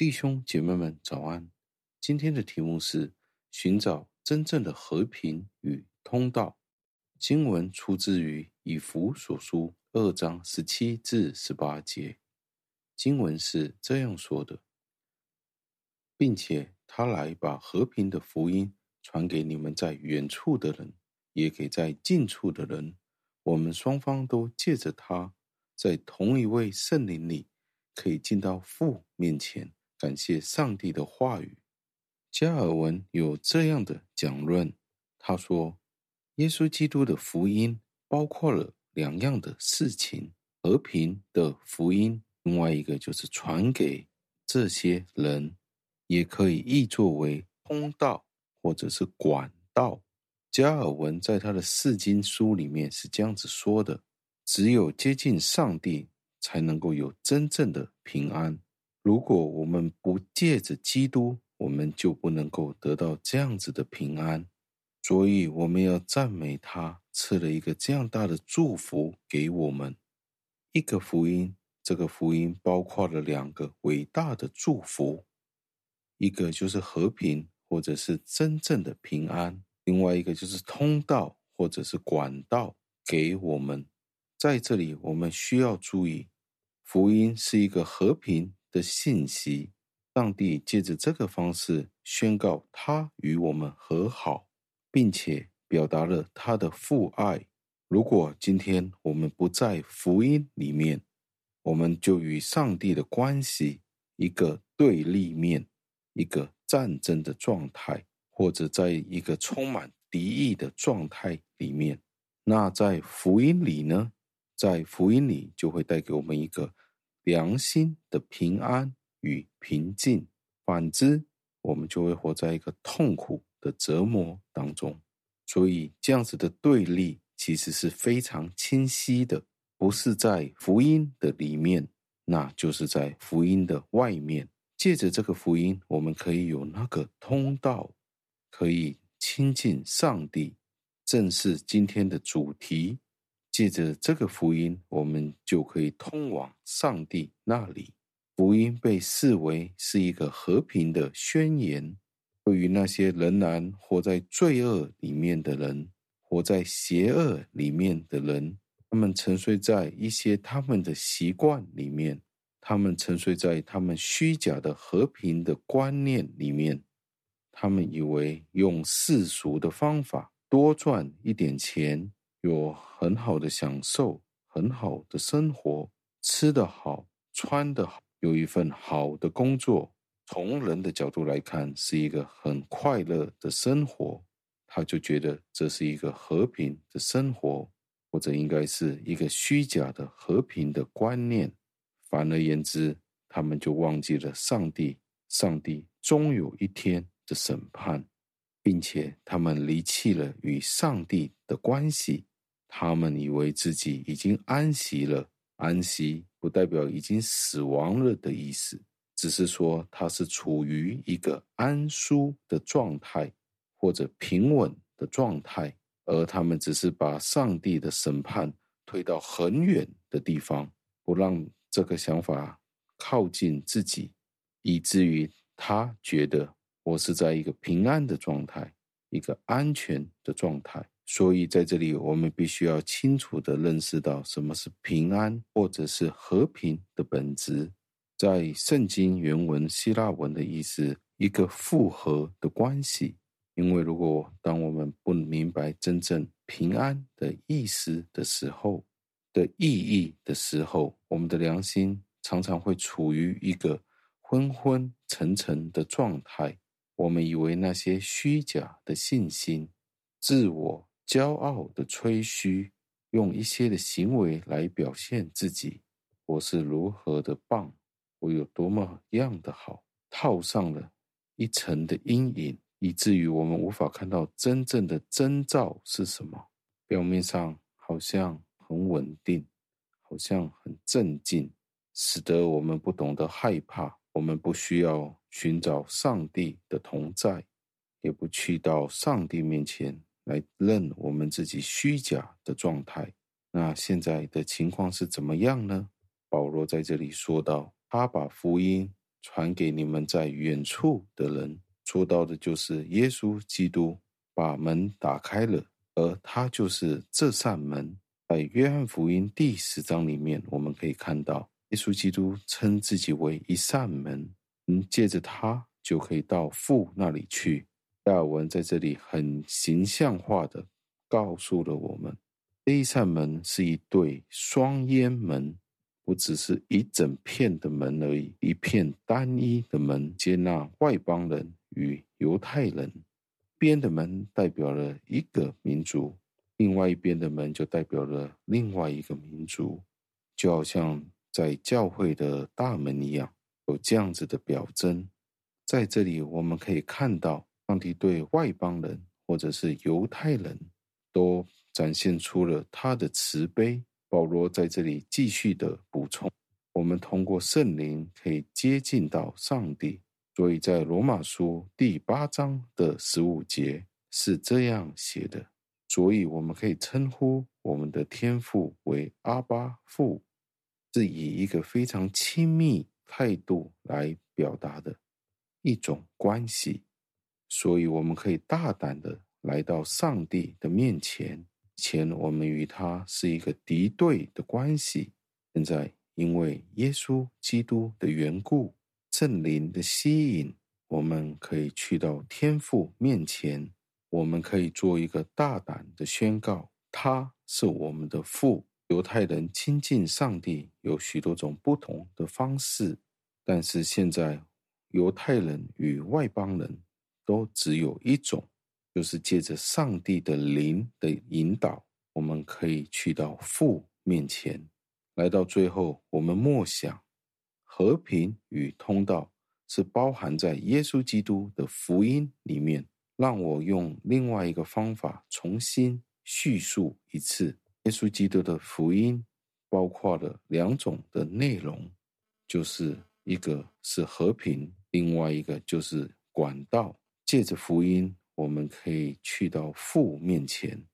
弟兄姐妹们，早安！今天的题目是寻找真正的和平与通道。经文出自于以弗所书二章十七至十八节。经文是这样说的，并且他来把和平的福音传给你们在远处的人，也给在近处的人。我们双方都借着他，在同一位圣灵里，可以进到父面前。感谢上帝的话语。加尔文有这样的讲论，他说：“耶稣基督的福音包括了两样的事情：和平的福音，另外一个就是传给这些人，也可以译作为通道或者是管道。”加尔文在他的四经书里面是这样子说的：“只有接近上帝，才能够有真正的平安。”如果我们不借着基督，我们就不能够得到这样子的平安。所以我们要赞美他，赐了一个这样大的祝福给我们。一个福音，这个福音包括了两个伟大的祝福，一个就是和平，或者是真正的平安；另外一个就是通道，或者是管道给我们。在这里，我们需要注意，福音是一个和平的信息，上帝借着这个方式宣告他与我们和好，并且表达了他的父爱。如果今天我们不在福音里面，我们就与上帝的关系一个对立面，一个战争的状态，或者在一个充满敌意的状态里面。那在福音里呢？在福音里就会带给我们一个。良心的平安与平静，反之，我们就会活在一个痛苦的折磨当中。所以，这样子的对立其实是非常清晰的，不是在福音的里面，那就是在福音的外面。借着这个福音，我们可以有那个通道，可以亲近上帝，正是今天的主题。借着这个福音，我们就可以通往上帝那里。福音被视为是一个和平的宣言，对于那些仍然活在罪恶里面的人，活在邪恶里面的人，他们沉睡在一些他们的习惯里面，他们沉睡在他们虚假的和平的观念里面，他们以为用世俗的方法多赚一点钱。有很好的享受，很好的生活，吃得好，穿得好，有一份好的工作。从人的角度来看，是一个很快乐的生活。他就觉得这是一个和平的生活，或者应该是一个虚假的和平的观念。反而言之，他们就忘记了上帝。上帝终有一天的审判，并且他们离弃了与上帝的关系。他们以为自己已经安息了，安息不代表已经死亡了的意思，只是说他是处于一个安舒的状态或者平稳的状态，而他们只是把上帝的审判推到很远的地方，不让这个想法靠近自己，以至于他觉得我是在一个平安的状态，一个安全的状态。所以，在这里，我们必须要清楚地认识到什么是平安，或者是和平的本质。在圣经原文希腊文的意思，一个复合的关系。因为，如果当我们不明白真正平安的意思的时候，的意义的时候，我们的良心常常会处于一个昏昏沉沉的状态。我们以为那些虚假的信心、自我。骄傲的吹嘘，用一些的行为来表现自己，我是如何的棒，我有多么样的好，套上了一层的阴影，以至于我们无法看到真正的征兆是什么。表面上好像很稳定，好像很镇静，使得我们不懂得害怕。我们不需要寻找上帝的同在，也不去到上帝面前。来认我们自己虚假的状态。那现在的情况是怎么样呢？保罗在这里说到，他把福音传给你们在远处的人。说到的就是耶稣基督把门打开了，而他就是这扇门。在约翰福音第十章里面，我们可以看到耶稣基督称自己为一扇门，嗯，借着他就可以到父那里去。加尔文在这里很形象化的告诉了我们，这一扇门是一对双烟门，不只是一整片的门而已，一片单一的门，接纳外邦人与犹太人。边的门代表了一个民族。另外一边的门就代表了另外一个民族，就好像在教会的大门一样，有这样子的表征。在这里，我们可以看到上帝对外邦人或者是犹太人都展现出了他的慈悲。保罗在这里继续的补充：我们通过圣灵可以接近到上帝。所以在罗马书第八章的十五节是这样写的。所以，我们可以称呼我们的天父为阿巴父，是以一个非常亲密态度来表达的一种关系。所以，我们可以大胆的来到上帝的面前。以前，我们与他是一个敌对的关系。现在，因为耶稣基督的缘故，圣灵的吸引，我们可以去到天父面前。我们可以做一个大胆的宣告：他是我们的父。犹太人亲近上帝有许多种不同的方式，但是现在犹太人与外邦人都只有一种，就是借着上帝的灵的引导，我们可以去到父面前。来到最后，我们默想和平与通道是包含在耶稣基督的福音里面。让我用另外一个方法重新叙述一次。耶稣基督的福音包括了两种的内容，就是一个是和平，另外一个就是管道。借着福音，我们可以去到父面前，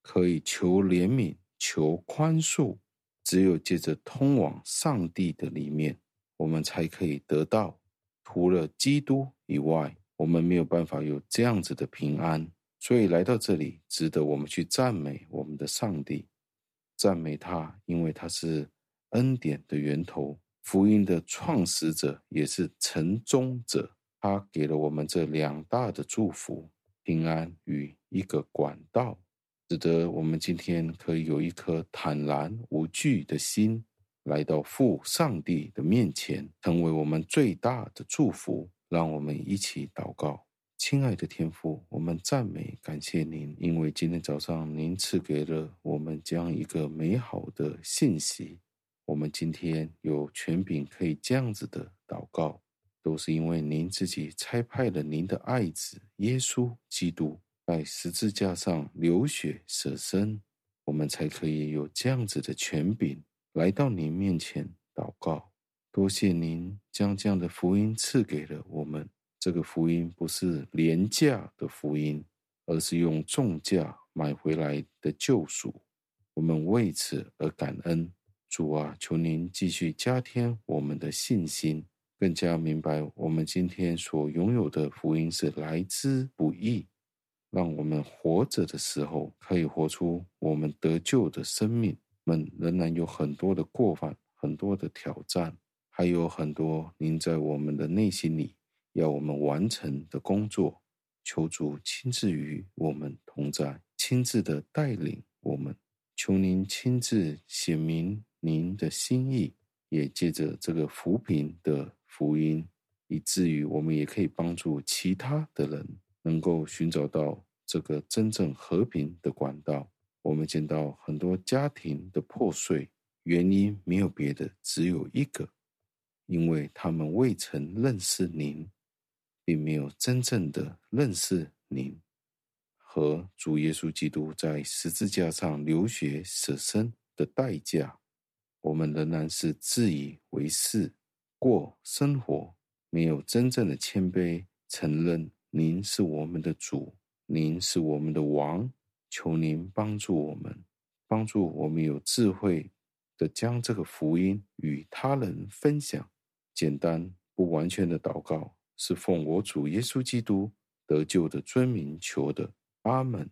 可以求怜悯、求宽恕。只有借着通往上帝的里面，我们才可以得到。除了基督以外。我们没有办法有这样子的平安，所以来到这里，值得我们去赞美我们的上帝，赞美他，因为他是恩典的源头，福音的创始者，也是成终者。他给了我们这两大的祝福：平安与一个管道，使得我们今天可以有一颗坦然无惧的心，来到父上帝的面前，成为我们最大的祝福。让我们一起祷告，亲爱的天父，我们赞美感谢您，因为今天早上您赐给了我们这样一个美好的信息。我们今天有权柄可以这样子的祷告，都是因为您自己差派了您的爱子耶稣基督在十字架上流血舍身，我们才可以有这样子的权柄来到您面前祷告。多谢您将这样的福音赐给了我们。这个福音不是廉价的福音，而是用重价买回来的救赎。我们为此而感恩。主啊，求您继续加添我们的信心，更加明白我们今天所拥有的福音是来之不易。让我们活着的时候可以活出我们得救的生命。们仍然有很多的过犯，很多的挑战。还有很多您在我们的内心里要我们完成的工作，求主亲自与我们同在，亲自的带领我们。求您亲自显明您的心意，也借着这个扶贫的福音，以至于我们也可以帮助其他的人，能够寻找到这个真正和平的管道。我们见到很多家庭的破碎，原因没有别的，只有一个。因为他们未曾认识您，并没有真正的认识您和主耶稣基督在十字架上流血舍身的代价，我们仍然是自以为是过生活，没有真正的谦卑，承认您是我们的主，您是我们的王。求您帮助我们，帮助我们有智慧的将这个福音与他人分享。简单不完全的祷告是奉我主耶稣基督得救的尊名求的。阿门。